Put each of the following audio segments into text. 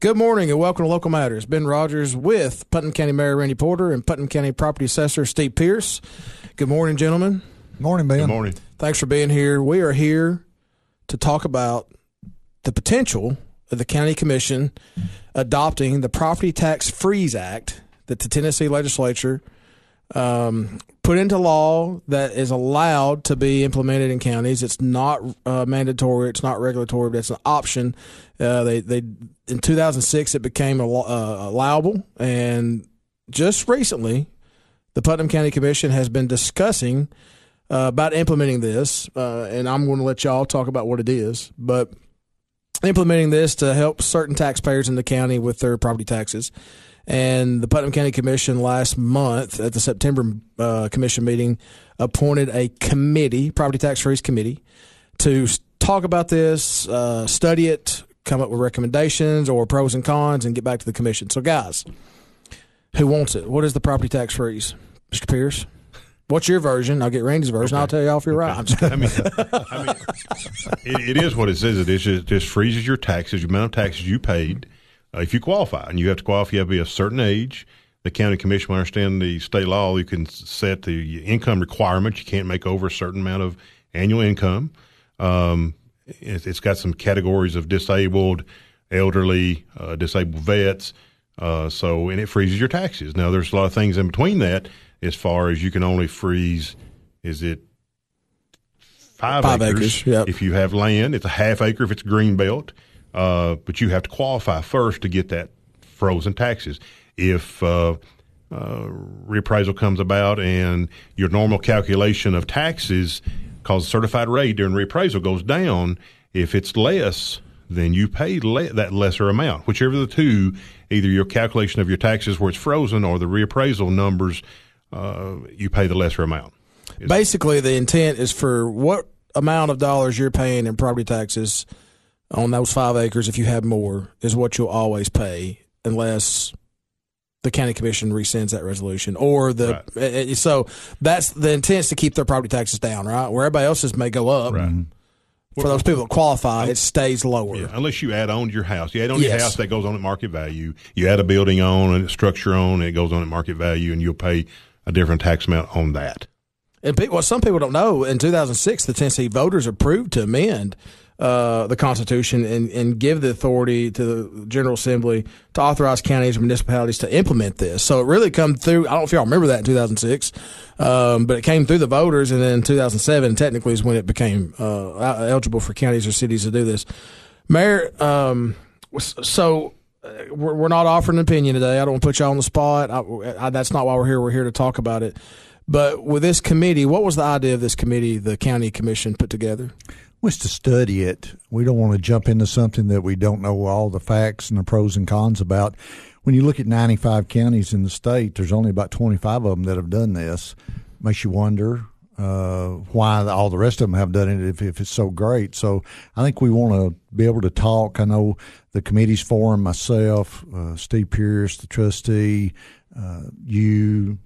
Good morning and welcome to Local Matters. Ben Rodgers with Putnam County Mayor Randy Porter and Putnam County Property Assessor Steve Pierce. Good morning, gentlemen. Morning, Ben. Good morning. Thanks for being here. We are here to talk about the potential of the County Commission adopting the Property Tax Freeze Act that the Tennessee legislature um, put into law that is allowed to be implemented in counties. It's not uh, mandatory. It's not regulatory, but it's an option. Uh, they they in 2006 it became uh, allowable, and just recently, the Putnam County Commission has been discussing uh, about implementing this, uh, and I'm going to let y'all talk about what it is, but implementing this to help certain taxpayers in the county with their property taxes. And the Putnam County Commission last month at the September uh, commission meeting appointed a committee, property tax freeze committee, to talk about this, uh, study it, come up with recommendations or pros and cons, and get back to the commission. So, guys, who wants it? What is the property tax freeze, Mr. Pierce? What's your version? I'll get Randy's version. Okay. I'll tell you if you're okay. right. I mean, I mean it, it is what it says. It is. It just freezes your taxes, the amount of taxes you paid uh, if you qualify, and you have to qualify. You have to be a certain age. The county commission, will understand the state law, you can set the income requirement. You can't make over a certain amount of annual income. Um, it, has got some categories of disabled, elderly, uh, disabled vets. Uh, so, and it freezes your taxes. Now, there's a lot of things in between that as far as you can only freeze, is it five, five acres, acres yep. if you have land? It's a half acre if it's green belt. Uh, but you have to qualify first to get that frozen taxes. If uh, uh, reappraisal comes about and your normal calculation of taxes, cause certified rate during reappraisal goes down, if it's less, then you pay le- that lesser amount. Whichever the two, either your calculation of your taxes where it's frozen or the reappraisal numbers, uh, you pay the lesser amount. Basically, the intent is for what amount of dollars you're paying in property taxes – on those five acres, if you have more, is what you'll always pay unless the county commission rescinds that resolution or the right. Eh, eh, so that's the intent is to keep their property taxes down right? Where everybody else's may go up. Right. for those people that qualify it stays lower. Yeah, unless you add on to your house. You add on yes. your house that goes on at market value. You add a building on and a structure on and it goes on at market value and you'll pay a different tax amount on that. And people, well, some people don't know. In 2006 the tennessee voters approved to amend uh, the Constitution and, and give the authority to the General Assembly to authorize counties and municipalities to implement this. So it really come through. I don't know if y'all remember that in 2006, um, but it came through the voters, and then 2007 technically is when it became uh, eligible for counties or cities to do this. Mayor, um, so uh, we're, we're not offering an opinion today. I don't want to put y'all on the spot. I, I, that's not why we're here. We're here to talk about it. But with this committee, what was the idea of this committee the county commission put together? Was to study it. We don't want to jump into something that we don't know all the facts and the pros and cons about. When you look at 95 counties in the state, there's only about 25 of them that have done this. Makes you wonder uh, why all the rest of them have done it if, if it's so great. So I think we want to be able to talk. I know the committee's formed, myself, uh, Steve Pierce, the trustee, uh, you,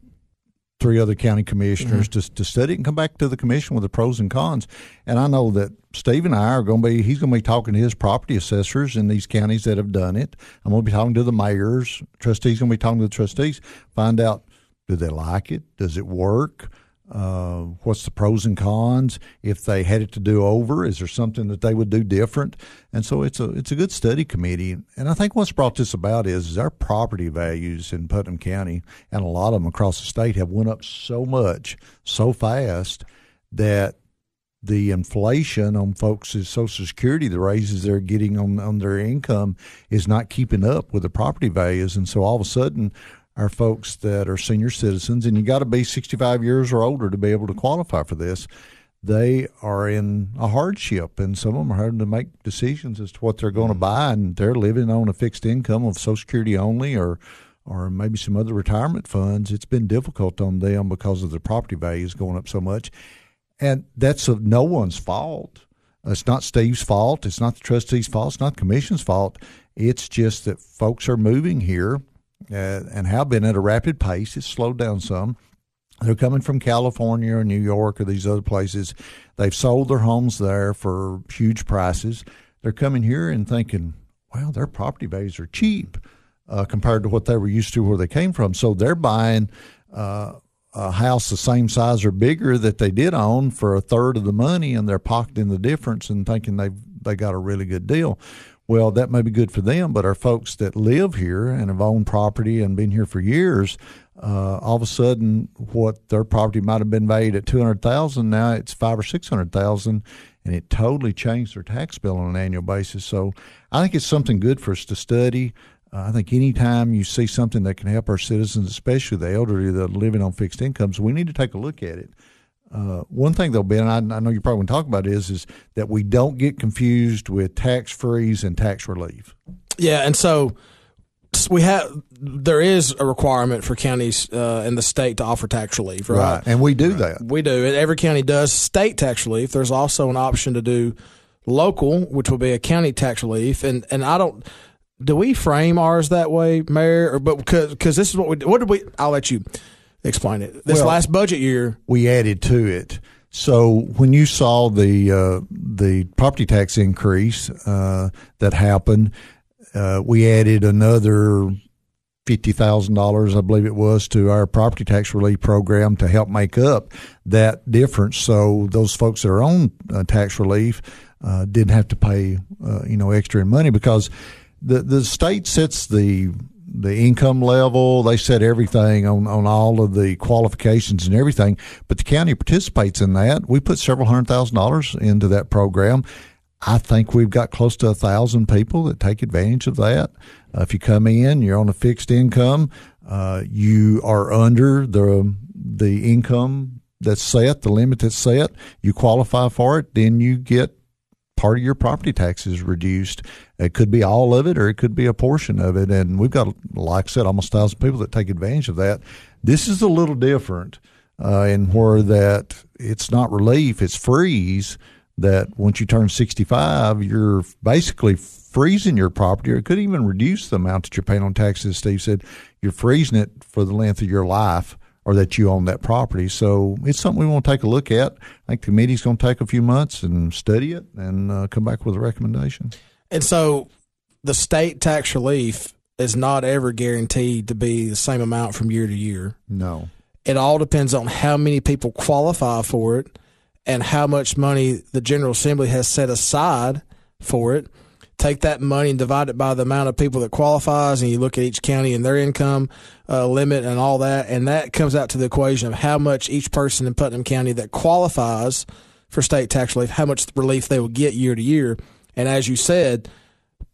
three other county commissioners mm-hmm. to, to study and come back to the commission with the pros and cons. And I know that Steve and I are going to be, he's going to be talking to his property assessors in these counties that have done it. I'm going to be talking to the mayors, trustees going to be talking to the trustees, find out do they like it? Does it work? Uh, what's the pros and cons? If they had it to do over, is there something that they would do different? And so it's a it's a good study committee. And I think what's brought this about is, is our property values in Putnam County and a lot of them across the state have went up so much so fast that the inflation on folks' Social Security, the raises they're getting on, on their income, is not keeping up with the property values. And so all of a sudden, our folks that are senior citizens, and you got to be 65 years or older to be able to qualify for this. They are in a hardship, and some of them are having to make decisions as to what they're going to mm-hmm. buy, and they're living on a fixed income of Social Security only, or or maybe some other retirement funds. It's been difficult on them because of the property values going up so much, and that's a, no one's fault. It's not Steve's fault. It's not the trustees' fault. It's not the commission's fault. It's just that folks are moving here uh, and have been at a rapid pace. It's slowed down some. They're coming from California or New York or these other places. They've sold their homes there for huge prices. They're coming here and thinking, wow, their property values are cheap uh, compared to what they were used to where they came from. So they're buying uh, a house the same size or bigger that they did own for a third of the money, and they're pocketing the difference and thinking they they got a really good deal. Well, that may be good for them, but our folks that live here and have owned property and been here for years, uh, all of a sudden, what their property might have been valued at two hundred thousand, now it's five or six hundred thousand, and it totally changed their tax bill on an annual basis. So, I think it's something good for us to study. Uh, I think anytime you see something that can help our citizens, especially the elderly that are living on fixed incomes, we need to take a look at it. Uh, one thing though, Ben, I, I know you probably want to talk about is is that we don't get confused with tax freeze and tax relief. Yeah, and so we have there is a requirement for counties uh, in the state to offer tax relief, right? right. And we do right. that. We do. Every county does state tax relief. There's also an option to do local, which will be a county tax relief, and and I don't do we frame ours that way, Mayor? Or, but because because this is what we what did we? I'll let you explain it. This well, last budget year, we added to it. So when you saw the uh, the property tax increase uh, that happened, uh, we added another fifty thousand dollars, I believe it was, to our property tax relief program to help make up that difference. So those folks that are on uh, tax relief uh, didn't have to pay, uh, you know, extra money because the the state sets the the income level. They set everything on, on all of the qualifications and everything. But the county participates in that. We put several hundred thousand dollars into that program. I think we've got close to a thousand people that take advantage of that. Uh, if you come in, you're on a fixed income, uh, you are under the the income that's set, the limit that's set. You qualify for it, then you get part of your property taxes reduced. It could be all of it or it could be a portion of it. And we've got, like I said, almost a thousand people that take advantage of that. This is a little different uh, in where that it's not relief, it's freeze. That once you turn 65, you're basically freezing your property, or it could even reduce the amount that you're paying on taxes. Steve said you're freezing it for the length of your life or that you own that property. So it's something we want to take a look at. I think the committee's going to take a few months and study it and uh, come back with a recommendation. And so the state tax relief is not ever guaranteed to be the same amount from year to year. No. It all depends on how many people qualify for it and how much money the General Assembly has set aside for it take that money and divide it by the amount of people that qualifies, and you look at each county and their income uh, limit and all that, and that comes out to the equation of how much each person in Putnam County that qualifies for state tax relief, how much relief they will get year to year. And as you said,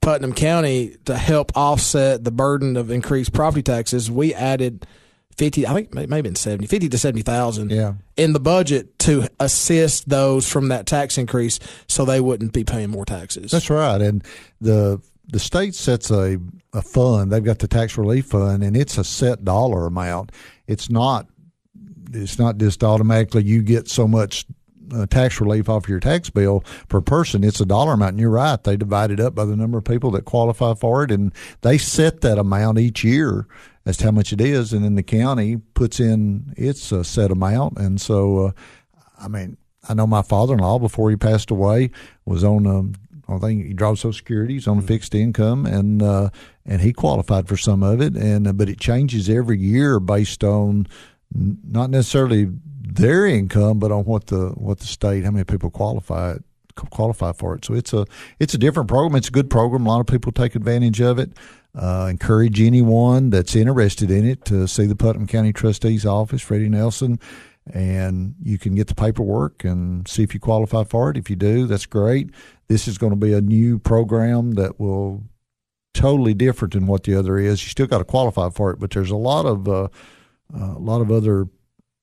Putnam County to help offset the burden of increased property taxes, we added 50 i think maybe been 70 50 to 70,000 yeah. in the budget to assist those from that tax increase so they wouldn't be paying more taxes. That's right. And the the state sets a, a fund. They've got the tax relief fund and it's a set dollar amount. It's not it's not just automatically you get so much uh, tax relief off your tax bill per person, it's a dollar amount. And you're right; they divide it up by the number of people that qualify for it, and they set that amount each year as to how much it is, and then the county puts in its uh, set amount. And so, uh, I mean, I know my father-in-law before he passed away was on um, I think he draws Social Security. He's on a mm-hmm. fixed income, and uh, and he qualified for some of it. And uh, but it changes every year based on not necessarily their income, but on what the what the state, how many people qualify qualify for it. So it's a it's a different program. It's a good program. A lot of people take advantage of it. Uh, encourage anyone that's interested in it to see the Putnam County Trustee's office, Freddie Nelson, and you can get the paperwork and see if you qualify for it. If you do, that's great. This is going to be a new program that will totally different than what the other is. You still got to qualify for it, but there's a lot of uh, uh, a lot of other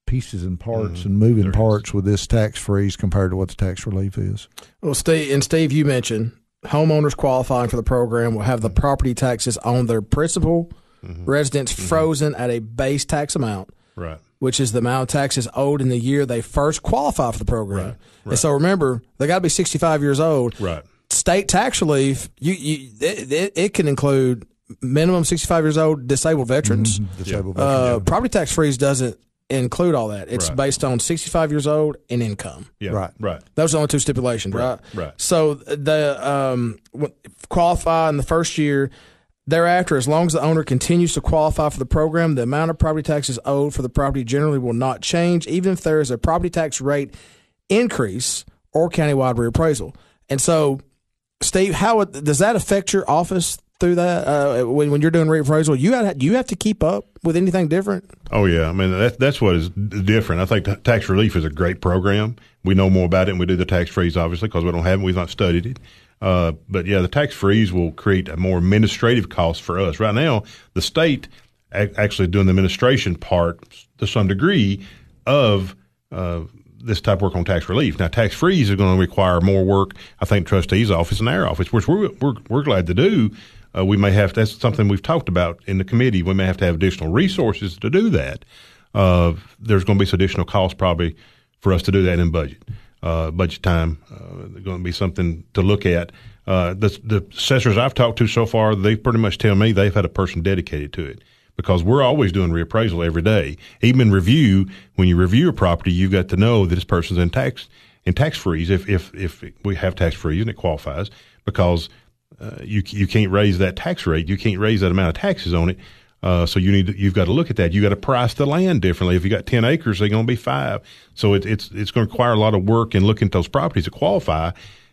pieces and parts mm, and moving parts is. with this tax freeze compared to what the tax relief is. Well, Steve and Steve, you mentioned homeowners qualifying for the program will have the property taxes on their principal mm-hmm. residence mm-hmm. frozen at a base tax amount. Right. Which is the amount of taxes owed in the year they first qualify for the program. Right. Right. And so remember, they got to be 65 years old. Right. State tax relief, you, you it, it, it can include minimum 65 years old disabled veterans. Mm-hmm. Disabled uh, Property tax freeze doesn't include all that. It's Right. based on 65 years old and income. Yeah, Right. right. Those are the only two stipulations, right? right. So the um, qualify in the first year. Thereafter, as long as the owner continues to qualify for the program, the amount of property taxes owed for the property generally will not change, even if there is a property tax rate increase or countywide reappraisal. And so, Steve, how would- does that affect your office through that uh, when, when you're doing reappraisal? You got you have to keep up with anything different? Oh yeah, I mean that, that's what is different. I think t- tax relief is a great program. We know more about it, and we do the tax freeze obviously because we don't have it. We've not studied it. Uh, but yeah, the tax freeze will create a more administrative cost for us. Right now, the state a- actually doing the administration part to some degree of uh, this type of work on tax relief. Now, tax freeze is going to require more work. I think trustees' office and our office, which we're we're, we're glad to do. Uh, we may have that's something we've talked about in the committee. We may have to have additional resources to do that. Uh, there's going to be some additional costs probably for us to do that in budget. Uh, budget time, uh, going to be something to look at. Uh, the, the assessors I've talked to so far, they pretty much tell me they've had a person dedicated to it because we're always doing reappraisal every day. Even in review, when you review a property, you've got to know that this person's in tax in tax freeze if if if we have tax freeze and it qualifies because uh, you you can't raise that tax rate, you can't raise that amount of taxes on it. Uh, so you need to, you've got to look at that. You got to price the land differently. If you got ten acres, they're going to be five. So it, it's it's going to require a lot of work in looking at those properties to qualify,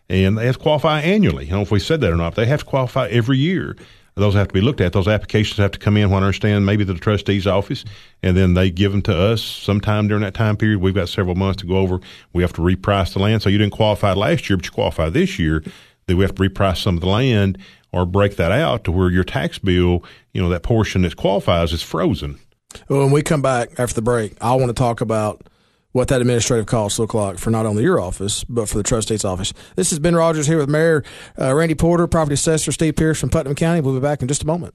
and they have to qualify annually. I don't know if we said that or not. They have to qualify every year. Those have to be looked at. Those applications have to come in. What I understand, maybe the trustee's office, and then they give them to us sometime during that time period. We've got several months to go over. We have to reprice the land. So you didn't qualify last year, but you qualify this year. Then we have to reprice some of the land or break that out to where your tax bill, you know, that portion that qualifies is frozen. Well, when we come back after the break, I want to talk about what that administrative costs look like for not only your office, but for the trustee's office. This is Ben Rodgers here with Mayor uh, Randy Porter, Property Assessor Steve Pierce from Putnam County. We'll be back in just a moment.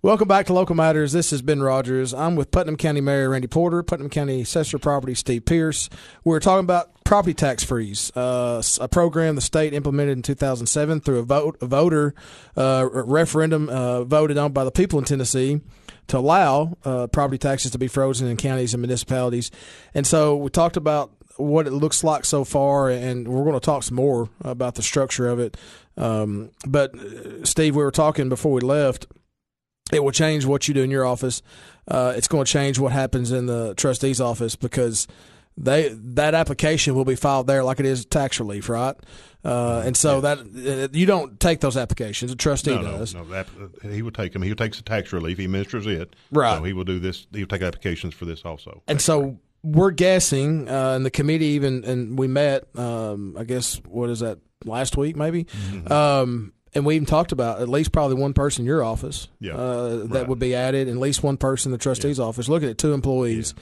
Welcome back to Local Matters. This is Ben Rodgers. I'm with Putnam County Mayor Randy Porter, Putnam County Assessor Property Steve Pierce. We're talking about property tax freeze, uh, a program the state implemented in 2007 through a vote, a voter uh, referendum uh, voted on by the people in Tennessee to allow uh, property taxes to be frozen in counties and municipalities. And so we talked about what it looks like so far, and we're going to talk some more about the structure of it. Um, but uh, Steve, we were talking before we left it will change what you do in your office. Uh, it's going to change what happens in the trustee's office because they that application will be filed there like it is tax relief, right? Uh, and so that uh, you don't take those applications. The trustee No, no, does. no. That, uh, he will take them. He takes the tax relief. He administers it. Right. So he will do this. He'll take applications for this also. And so we're guessing, uh, and the committee even, and we met, um, I guess, what is that, last week maybe? Mm-hmm. Um, and we even talked about at least probably one person in your office Yeah, uh, that right. would be added, and at least one person in the trustee's office. Looking at two employees.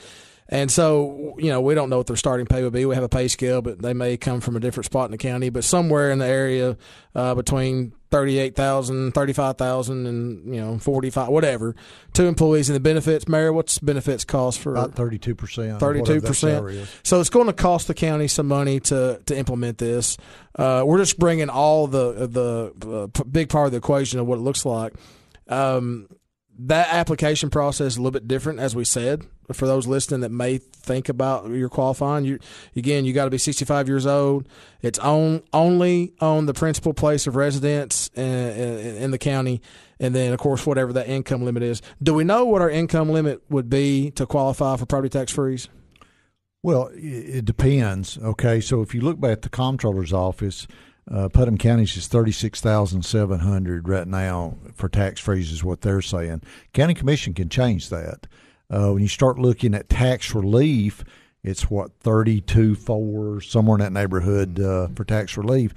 And so, you know, we don't know what their starting pay would be. We have a pay scale, but they may come from a different spot in the county, but somewhere in the area uh, between 38,000, 35,000 and, you know, 45, whatever. Two employees and the benefits. Mayor, what's benefits cost for About thirty-two percent. Thirty-two percent. So it's going to cost the county some money to to implement this. Uh, we're just bringing all the the uh, p- big part of the equation of what it looks like. Um, that application process is a little bit different, as we said. For those listening that may think about your qualifying, you again, you got to be 65 years old. It's on only on the principal place of residence in, in, in the county, and then of course whatever that income limit is. Do we know what our income limit would be to qualify for property tax freeze? Well, it depends. Okay, so if you look back at the comptroller's office, uh, Putnam County's is thirty six thousand seven hundred right now for tax freeze is what they're saying. County Commission can change that. Uh, when you start looking at tax relief, it's what thirty two four somewhere in that neighborhood uh, for tax relief.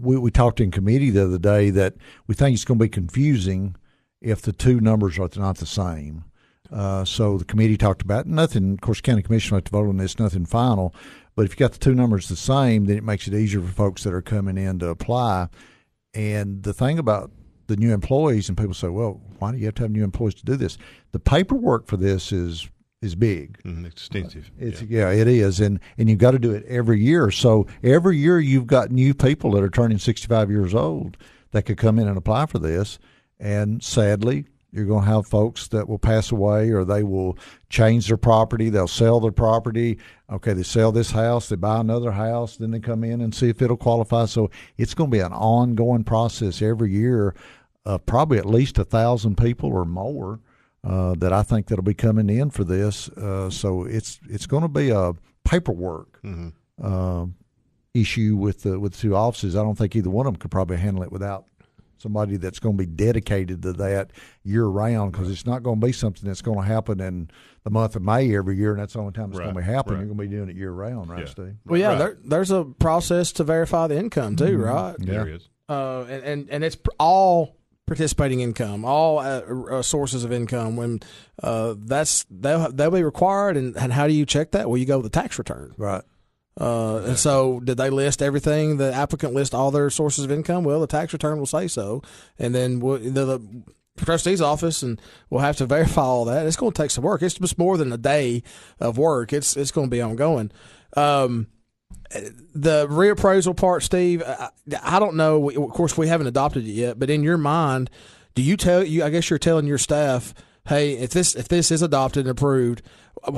We we talked in committee the other day that we think it's going to be confusing if the two numbers are not the same. Uh, so the committee talked about nothing. Of course, county commission will have to vote on this. Nothing final, but if you got the two numbers the same, then it makes it easier for folks that are coming in to apply. And the thing about the new employees, and people say, well, why do you have to have new employees to do this? The paperwork for this is is big. Mm, extensive. It's yeah. yeah. it is, and and you've got to do it every year. So every year you've got new people that are turning sixty five years old that could come in and apply for this. And sadly, you're going to have folks that will pass away or they will change their property. They'll sell their property. Okay, they sell this house, they buy another house, then they come in and see if it'll qualify. So it's going to be an ongoing process every year. Uh, probably at least a thousand people or more uh, that I think that'll be coming in for this. Uh, so it's it's going to be a paperwork mm-hmm. issue with the with the two offices. I don't think either one of them could probably handle it without somebody that's going to be dedicated to that year round because it's not going to be something that's going to happen in the month of May every year, and that's the only time it's right, going to be happening. Right. You're going to be doing it year round, right, yeah. Steve? Well, yeah, right. there, there's a process to verify the income too, mm-hmm. right? Yeah. There is. Uh, and, and and it's all participating income, all uh, uh, sources of income. When uh, that's they'll they'll be required, and, and how do you check that? Well, you go with the tax return, right? Uh, and so, did they list everything? The applicant list all their sources of income. Well, the tax return will say so, and then we'll, the, the trustee's office, and we'll have to verify all that. It's going to take some work. It's just more than a day of work. It's it's going to be ongoing. Um, the reappraisal part, Steve. I, I don't know. Of course, we haven't adopted it yet, but in your mind, do you tell you? I guess you're telling your staff, hey, if this if this is adopted and approved,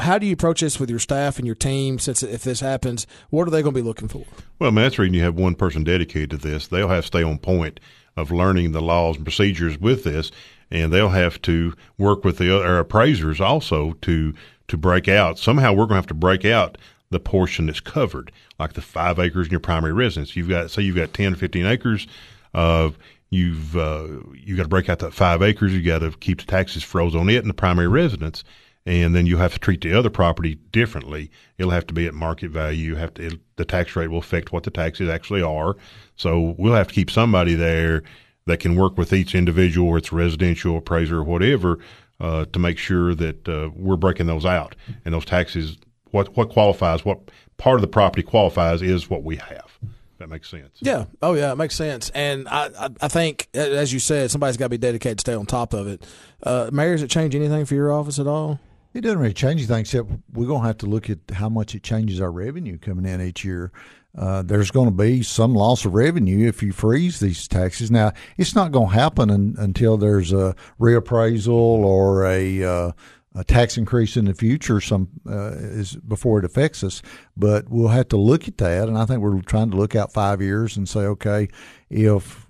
how do you approach this with your staff and your team? Since if this happens, what are they going to be looking for? Well, man, that's the reason you have one person dedicated to this. They'll have to stay on point of learning the laws and procedures with this, and they'll have to work with the other appraisers also to to break out. Somehow, we're going to have to break out the portion that's covered, like the five acres in your primary residence. You've got say you've got 10 or 15 acres of you've uh, you got to break out that five acres. You got to keep the taxes froze on it and the primary residence, and then you have to treat the other property differently. It'll have to be at market value. You have to it, the tax rate will affect what the taxes actually are. So we'll have to keep somebody there that can work with each individual, or it's residential appraiser or whatever, uh, to make sure that uh, we're breaking those out and those taxes. What what qualifies? What part of the property qualifies is what we have. That makes sense. Yeah. Oh, yeah. It makes sense. And I, I, I think, as you said, somebody's got to be dedicated to stay on top of it. Uh, Mayor, does it change anything for your office at all? It doesn't really change anything, except we're going to have to look at how much it changes our revenue coming in each year. Uh, there's going to be some loss of revenue if you freeze these taxes. Now, it's not going to happen un, until there's a reappraisal or a, uh, a tax increase in the future. Some uh, is before it affects us, but we'll have to look at that. And I think we're trying to look out five years and say, okay, if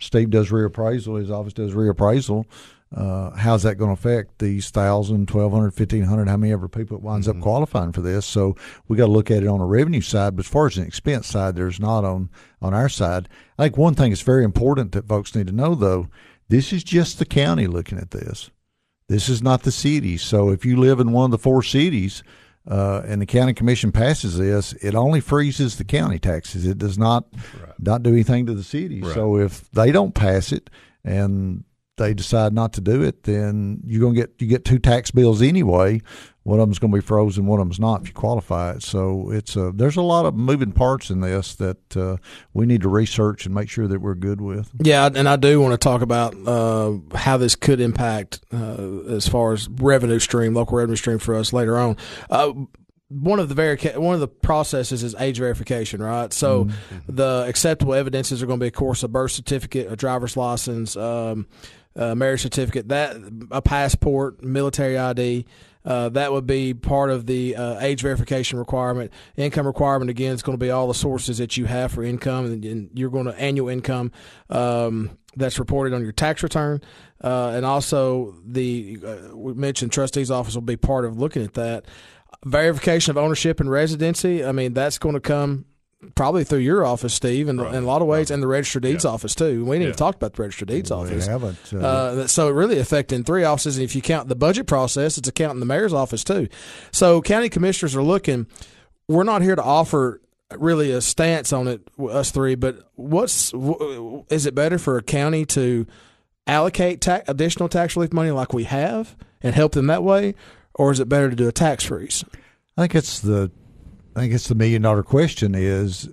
Steve does reappraisal, his office does reappraisal uh, how's that going to affect these 1,000, 1,200, 1,500, how many ever people it winds mm-hmm. up qualifying for this? So we got to look at it on a revenue side, but as far as an expense side, there's not on, on our side. I think one thing that's very important that folks need to know, though, this is just the county looking at this. This is not the city. So if you live in one of the four cities, uh, and the county commission passes this, it only freezes the county taxes. It does not right. not do anything to the city. Right. So if they don't pass it and they decide not to do it, then you're gonna get you get two tax bills anyway. One of them's going to be frozen, one of them's not if you qualify it. So it's a, there's a lot of moving parts in this that uh, we need to research and make sure that we're good with. Yeah, and I do want to talk about uh, how this could impact uh, as far as revenue stream, local revenue stream for us later on uh, one of the very one of the processes is age verification, right? So mm-hmm. the acceptable evidences are going to be, of course, a birth certificate, a driver's license, um, uh, marriage certificate, that a passport, military ID. Uh, that would be part of the uh, age verification requirement. Income requirement again is going to be all the sources that you have for income, and, and you're going to annual income um, that's reported on your tax return, uh, and also the uh, we mentioned trustee's office will be part of looking at that verification of ownership and residency. I mean, that's going to come probably through your office, Steve, and right. in a lot of ways, right. and the registered deeds yeah. office too. We didn't yeah. even talk about the registered deeds we office. Haven't. Uh, uh, so it really affecting three offices. And if you count the budget process, it's accounting the mayor's office too. So county commissioners are looking. We're not here to offer really a stance on it, us three. But what's is it better for a county to allocate ta- additional tax relief money like we have and help them that way, or is it better to do a tax freeze? I think it's the I think it's the million dollar question is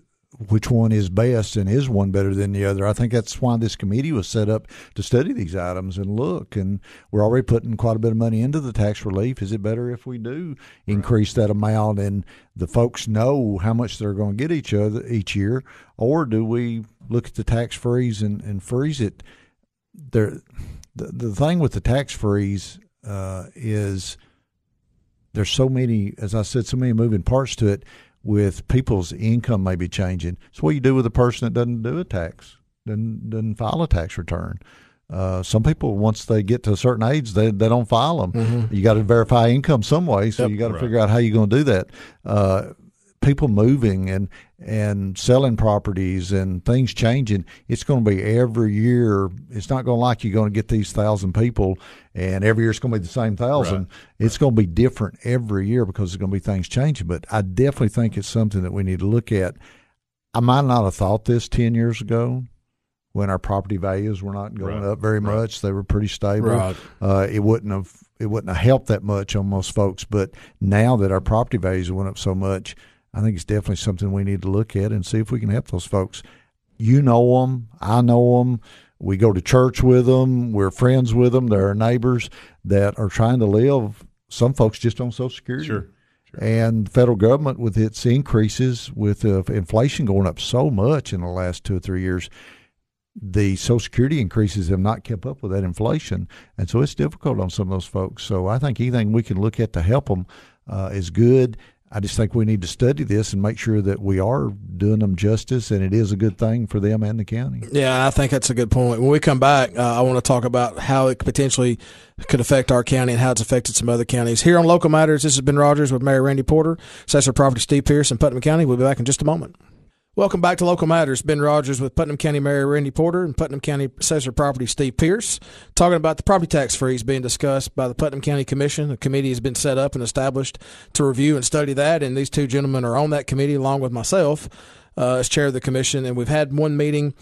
which one is best and is one better than the other. I think that's why this committee was set up to study these items and look. And we're already putting quite a bit of money into the tax relief. Is it better if we do increase that amount and the folks know how much they're going to get each other each year, or do we look at the tax freeze and, and freeze it? There, the the thing with the tax freeze uh, is there's so many, as I said, so many moving parts to it. With people's income maybe changing, so what you do with a person that doesn't do a tax, doesn't doesn't file a tax return. Uh, some people, once they get to a certain age, they, they don't file them. Mm-hmm. You got to verify income some way, so yep, you got to right. figure out how you're going to do that. Uh, people moving and and selling properties and things changing, it's going to be every year. It's not going to like you're going to get these thousand people, and every year it's going to be the same thousand. Right. It's right. going to be different every year because there's going to be things changing. But I definitely think it's something that we need to look at. I might not have thought this ten years ago when our property values were not going right. up very much. They were pretty stable. Uh, it wouldn't have it wouldn't have helped that much on most folks. But now that our property values went up so much, I think it's definitely something we need to look at and see if we can help those folks. You know them, I know them. We go to church with them. We're friends with them. They're neighbors that are trying to live. Some folks just on Social Security. Sure. Sure. And the federal government, with its increases, with uh, inflation going up so much in the last two or three years, the Social Security increases have not kept up with that inflation, and so it's difficult on some of those folks. So I think anything we can look at to help them uh, is good. I just think we need to study this and make sure that we are doing them justice, and it is a good thing for them and the county. Yeah, I think that's a good point. When we come back, uh, I want to talk about how it potentially could affect our county and how it's affected some other counties. Here on Local Matters, this has been Rodgers with Mayor Randy Porter, Assessor Property Steve Pierce, and Putnam County. We'll be back in just a moment. Welcome back to Local Matters. Ben Rodgers with Putnam County Mayor Randy Porter and Putnam County Assessor Property Steve Pierce, talking about the property tax freeze being discussed by the Putnam County Commission. A committee has been set up and established to review and study that, and these two gentlemen are on that committee along with myself uh, as chair of the commission. And we've had one meeting,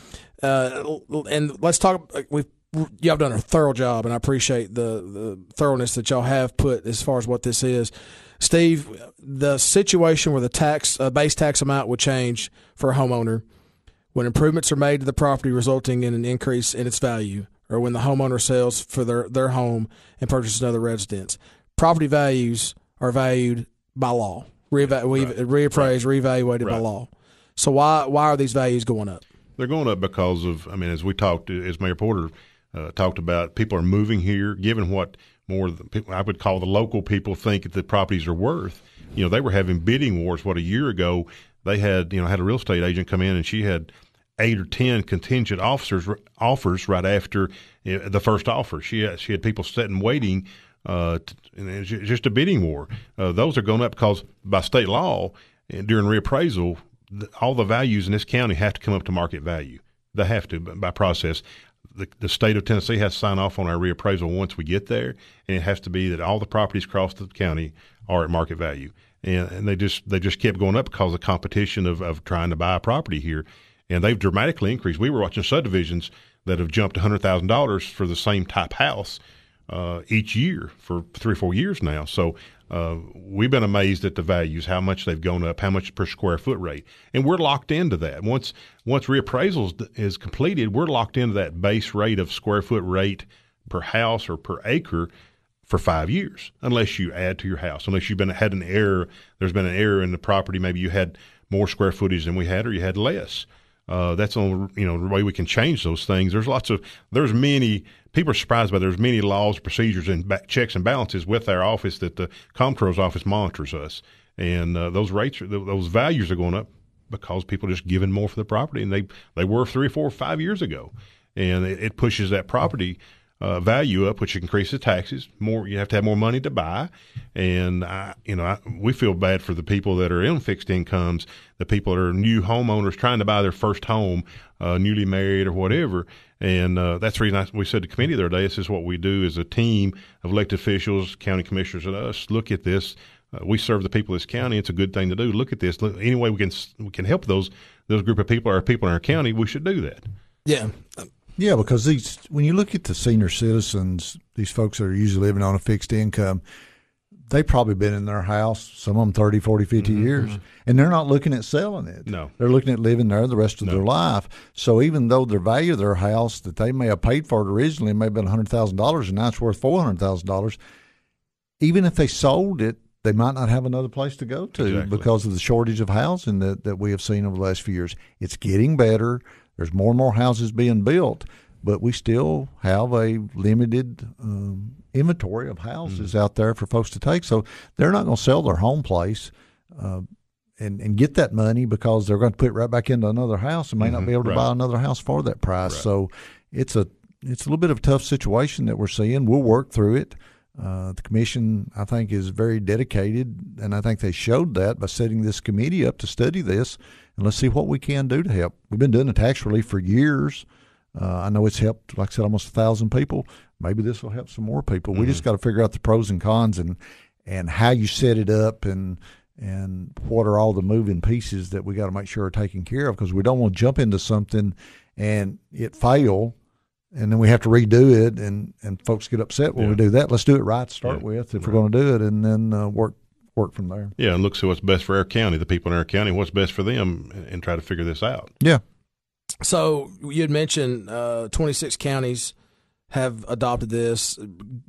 uh, and let's talk. We've y'all have done a thorough job, and I appreciate the the thoroughness that y'all have put as far as what this is. Steve, the situation where the tax uh, base tax amount would change for a homeowner when improvements are made to the property resulting in an increase in its value, or when the homeowner sells for their, their home and purchases another residence. Property values are valued by law, Reeva- right. reappraised, right. reevaluated right. by law. So why why are these values going up? They're going up because of I mean, as we talked, as Mayor Porter uh, talked about, people are moving here, given what more the people I would call the local people think that the properties are worth. You know, they were having bidding wars. What a year ago they had, you know, had a real estate agent come in and she had eight or ten contingent officers offers right after you know, the first offer. She had, she had people sitting waiting. Uh, to, it's just a bidding war. Uh, those are going up because by state law during reappraisal, all the values in this county have to come up to market value. They have to by process the, the state of Tennessee has to sign off on our reappraisal once we get there, and it has to be that all the properties across the county are at market value. And, and they just they just kept going up because of competition of, of trying to buy a property here, and they've dramatically increased. We were watching subdivisions that have jumped hundred thousand dollars for the same type house uh, each year for three or four years now. So uh, we've been amazed at the values, how much they've gone up, how much per square foot rate, and we're locked into that. Once once reappraisals is completed, we're locked into that base rate of square foot rate per house or per acre for five years, unless you add to your house, unless you've been had an error. There's been an error in the property. Maybe you had more square footage than we had, or you had less. Uh, that's the you know the way we can change those things. There's lots of there's many people are surprised by there's many laws, procedures, and back, checks and balances with our office that the comptroller's office monitors us, and uh, those rates are, those values are going up because people are just giving more for the property, and they they were three, four, five years ago, and it, it pushes that property uh, value up, which increases taxes. More, you have to have more money to buy, and I, you know, I, we feel bad for the people that are in fixed incomes, the people that are new homeowners trying to buy their first home, uh, newly married or whatever. And uh, that's the reason I, we said to committee the other day, this is what we do as a team of elected officials, county commissioners, and us. Look at this. Uh, we serve the people of this county. It's a good thing to do. Look at this. Look, any way we can we can help those those group of people, our people in our county, we should do that. Yeah. Yeah, because these when you look at the senior citizens, these folks that are usually living on a fixed income, they've probably been in their house, some of them 30, 40, 50 Mm-hmm. years, and they're not looking at selling it. No. They're looking at living there the rest of No. their life. So even though their value of their house that they may have paid for it originally may have been $100,000 and now it's worth $400,000, even if they sold it, they might not have another place to go to Exactly. because of the shortage of housing that, that we have seen over the last few years. It's getting better. There's more and more houses being built, but we still have a limited um, inventory of houses out there for folks to take. So they're not going to sell their home place uh, and, and get that money because they're going to put it right back into another house and may not be able to Right. buy another house for that price. So it's a it's a little bit of a tough situation that we're seeing. We'll work through it. Uh, the commission, I think, is very dedicated, and I think they showed that by setting this committee up to study this. And let's see what we can do to help. We've been doing the tax relief for years. Uh, I know it's helped, like I said, almost a thousand people. Maybe this will help some more people. We just got to figure out the pros and cons and and how you set it up and and what are all the moving pieces that we got to make sure are taken care of because we don't want to jump into something and it fail and then we have to redo it and and folks get upset when we do that let's do it right to start Yeah. with if we're going to do it and then uh, work work from there Yeah, and look see what's best for our county, the people in our county, what's best for them, and, and try to figure this out. yeah So you had mentioned uh, 26 counties have adopted this.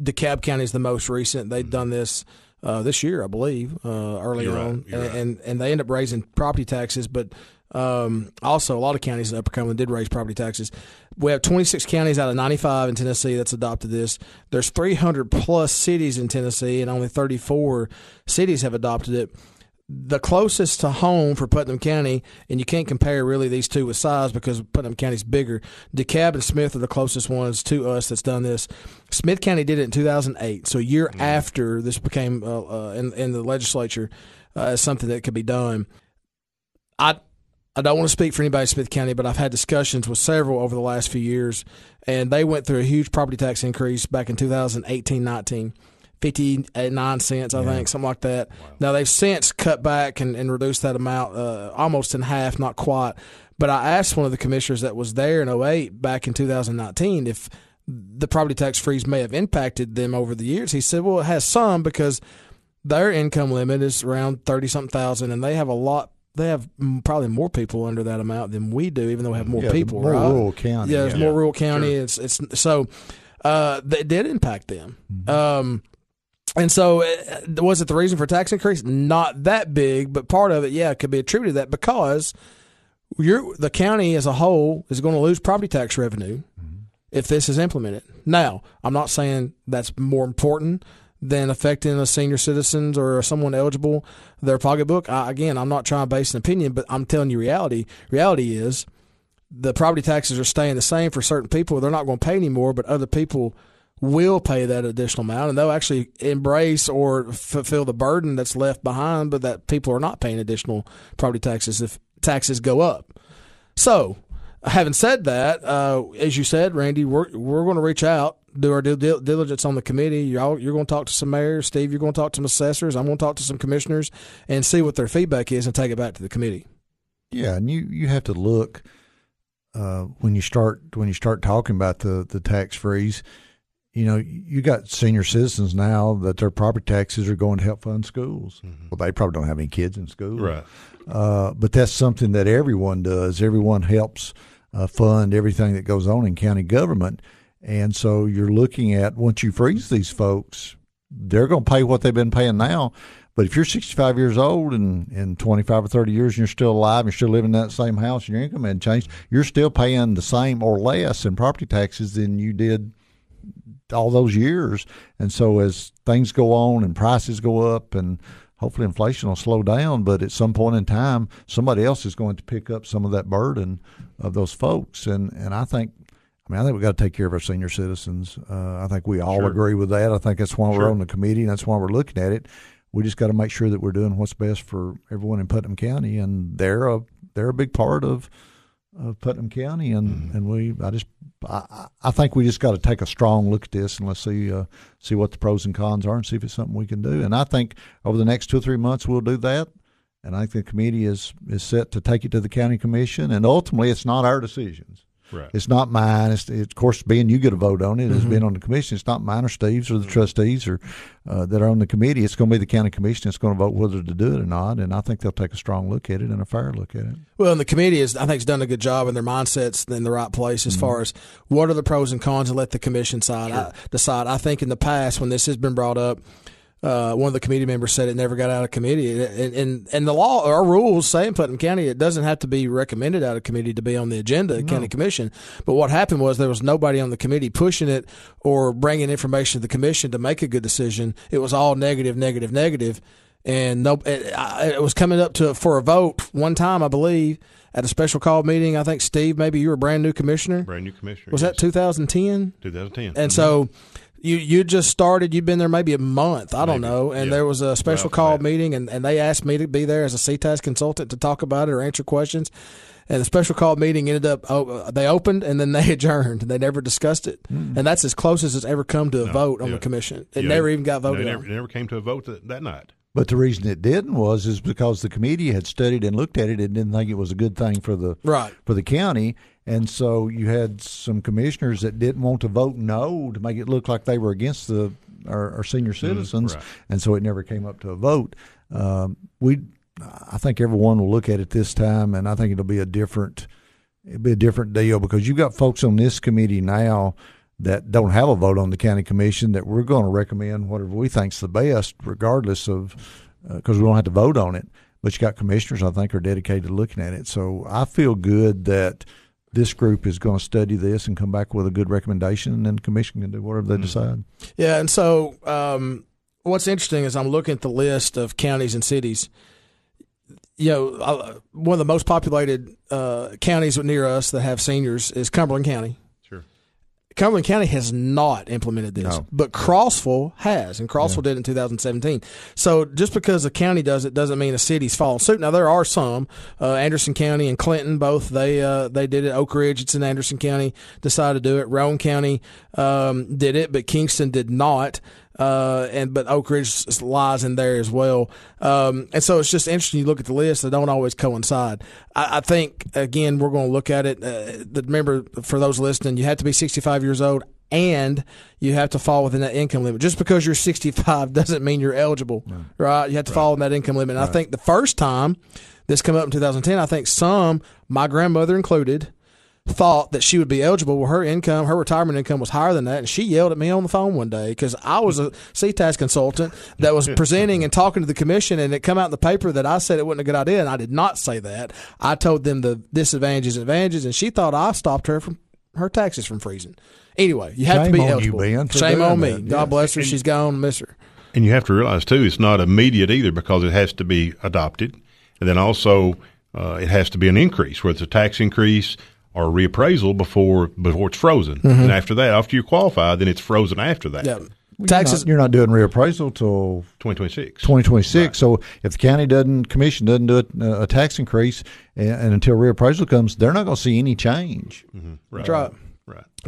DeKalb County is the most recent. They've done this uh, this year, I believe, uh, early You're right, on, you're and, right. and and they end up raising property taxes. But um, also, a lot of counties in Upper Cumberland did raise property taxes. We have 26 counties out of 95 in Tennessee that's adopted this. There's 300 plus cities in Tennessee, and only 34 cities have adopted it the closest to home for Putnam County, and you can't compare really these two with size because Putnam County's bigger. DeKalb and Smith are the closest ones to us that's done this. Smith County did it in 2008, so a year after this became uh, uh, in, in the legislature uh, as something that could be done. I I don't want to speak for anybody in Smith County, but I've had discussions with several over the last few years, and they went through a huge property tax increase back in 2018 19. 59 cents, I think, something like that. Now, they've since cut back and, and reduced that amount uh, almost in half, not quite. But I asked one of the commissioners that was there in 08 back in 2019 if the property tax freeze may have impacted them over the years. He said, well, it has some because their income limit is around 30 something thousand, and they have a lot. They have mm, probably more people under that amount than we do, even though we have more Yeah, people. more right? rural county, Yeah, it's yeah. more rural county. It's it's so uh, that did impact them. Mm-hmm. Um, and so, uh, was it the reason for tax increase? Not that big, but part of it, yeah, could be attributed to that because you're, the county as a whole is going to lose property tax revenue if this is implemented. Now, I'm not saying that's more important than affecting a senior citizens or someone eligible their pocketbook. I, again, I'm not trying to base an opinion, but I'm telling you reality. Reality is the property taxes are staying the same for certain people. They're not going to pay anymore, but other people will pay that additional amount, and they'll actually embrace or fulfill the burden that's left behind, but that people are not paying additional property taxes if taxes go up. So, having said that, uh, as you said, Randy, we're we're going to reach out, do our due diligence on the committee. Y'all, you're going to talk to some mayors, Steve. You're going to talk to some assessors. I'm going to talk to some commissioners and see what their feedback is, and take it back to the committee. Yeah, and you, you have to look uh, when you start when you start talking about the, the tax freeze. You know, you got senior citizens now that their property taxes are going to help fund schools. Well, they probably don't have any kids in school, Right. Uh, but that's something that everyone does. Everyone helps uh, fund everything that goes on in county government, and so you're looking at once you freeze these folks, they're going to pay what they've been paying now. But if you're 65 years old and in 25 or 30 years and you're still alive and you're still living in that same house and your income hadn't changed, you're still paying the same or less in property taxes than you did all those years. And so as things go on and prices go up and hopefully inflation will slow down, but at some point in time, somebody else is going to pick up some of that burden of those folks. And and I think, I mean, I think we've got to take care of our senior citizens. Uh, I think we all Sure. agree with that. I think that's why Sure. we're on the committee, and that's why we're looking at it. We just got to make sure that we're doing what's best for everyone in Putnam County, and they're a they're a big part of of Putnam County, and Mm-hmm. and we I just I, I- think we just got to take a strong look at this and let's see uh, see what the pros and cons are and see if it's something we can do. And I think over the next two or three months we'll do that. And I think the committee is is set to take it to the county commission, and ultimately it's not our decisions. Right. It's not mine. It's, it's of course being you get a vote on it. It's Mm-hmm. been on the commission. It's not mine or Steve's or the trustees or uh, that are on the committee. It's going to be the county commission. that's going to vote whether to do it or not. And I think they'll take a strong look at it and a fair look at it. Well, and the committee is, I think, has done a good job, and their mindsets in the right place as far as what are the pros and cons, and let the commission side I, decide. I think in the past, when this has been brought up, uh, one of the committee members said it never got out of committee, and and, and the law, our rules say in Putnam County, it doesn't have to be recommended out of committee to be on the agenda of county commission. But what happened was there was nobody on the committee pushing it or bringing information to the commission to make a good decision. It was all negative, negative, negative and no, it, it was coming up to for a vote one time, I believe, at a special call meeting. I think Steve, maybe you were a brand new commissioner. Brand new commissioner. Was yes. that 2010? 2010? And so you you just started. You've been there maybe a month. I don't know. And yeah. there was a special after call meeting, and, and they asked me to be there as a CTAS consultant to talk about it or answer questions. And the special call meeting ended up. Oh, uh, they opened and then they adjourned. They never discussed it, hmm. and that's as close as it's ever come to a vote on yeah. the commission. It Yeah, never even got no, voted it on. never, it never came to a vote that, that night. But the reason it didn't was is because the committee had studied and looked at it and didn't think it was a good thing for the Right. for the county, and so you had some commissioners that didn't want to vote no to make it look like they were against the our, our senior citizens, right. and so it never came up to a vote. Um, we, I think everyone will look at it this time, and I think it'll be a different it'll be a different deal because you've got folks on this committee now that don't have a vote on the county commission that we're going to recommend whatever we think's the best, regardless of because we don't have to vote on it. But you got commissioners I think are dedicated to looking at it. So I feel good that this group is going to study this and come back with a good recommendation, and then the commission can do whatever they decide. Yeah, and so um, what's interesting is I'm looking at the list of counties and cities. You know, uh, one of the most populated uh, counties near us that have seniors is Cumberland County. Cumberland County has not implemented this, No. but Crossville has, and Crossville did in 2017. So just because a county does it doesn't mean a city's following suit. Now there are some, uh, Anderson County and Clinton both they uh, they did it. Oak Ridge, it's in Anderson County, decided to do it. Roane County um, did it, but Kingston did not. Uh, and but Oak Ridge lies in there as well. Um, and so it's just interesting. You look at the list; they don't always coincide. I, I think again we're going to look at it. Uh, remember, for those listening, you have to be 65 years old and you have to fall within that income limit. Just because you're 65 doesn't mean you're eligible, right? You have to fall in that income limit. And I think the first time this came up in 2010, I think some, my grandmother included, thought that she would be eligible. Well, her income, her retirement income was higher than that, and she yelled at me on the phone one day because I was a CTAS consultant that was presenting and talking to the commission, and it come out in the paper that I said it wasn't a good idea, and I did not say that. I told them the disadvantages and advantages, and she thought I stopped her from her taxes from freezing. Anyway, you have Shame to be on you. Ben, Shame on me. that. God Yeah. bless her. She's gone. Miss her. And you have to realize too, it's not immediate either because it has to be adopted, and then also uh, it has to be an increase, whether it's a tax increase or a reappraisal before before it's frozen. And mm-hmm. after that, after you qualify, then it's frozen after that. Yeah. Well, Taxes. You're not, you're not doing reappraisal till 2026. 2026. So if the county doesn't, commission doesn't do a, a tax increase, and, and until reappraisal comes, they're not going to see any change. Right. That's right.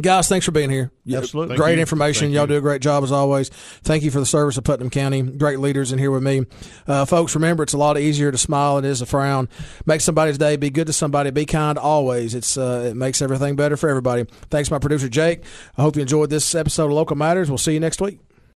Right. Guys, thanks for being here. Yeah, Absolutely. Great Thank information. Thank Y'all you. do a great job as always. Thank you for the service of Putnam County. Great leaders in here with me. Uh, folks, remember, it's a lot easier to smile than it is to frown. Make somebody's day. Be good to somebody. Be kind always. It's uh, It makes everything better for everybody. Thanks, my producer, Jake. I hope you enjoyed this episode of Local Matters. We'll see you next week.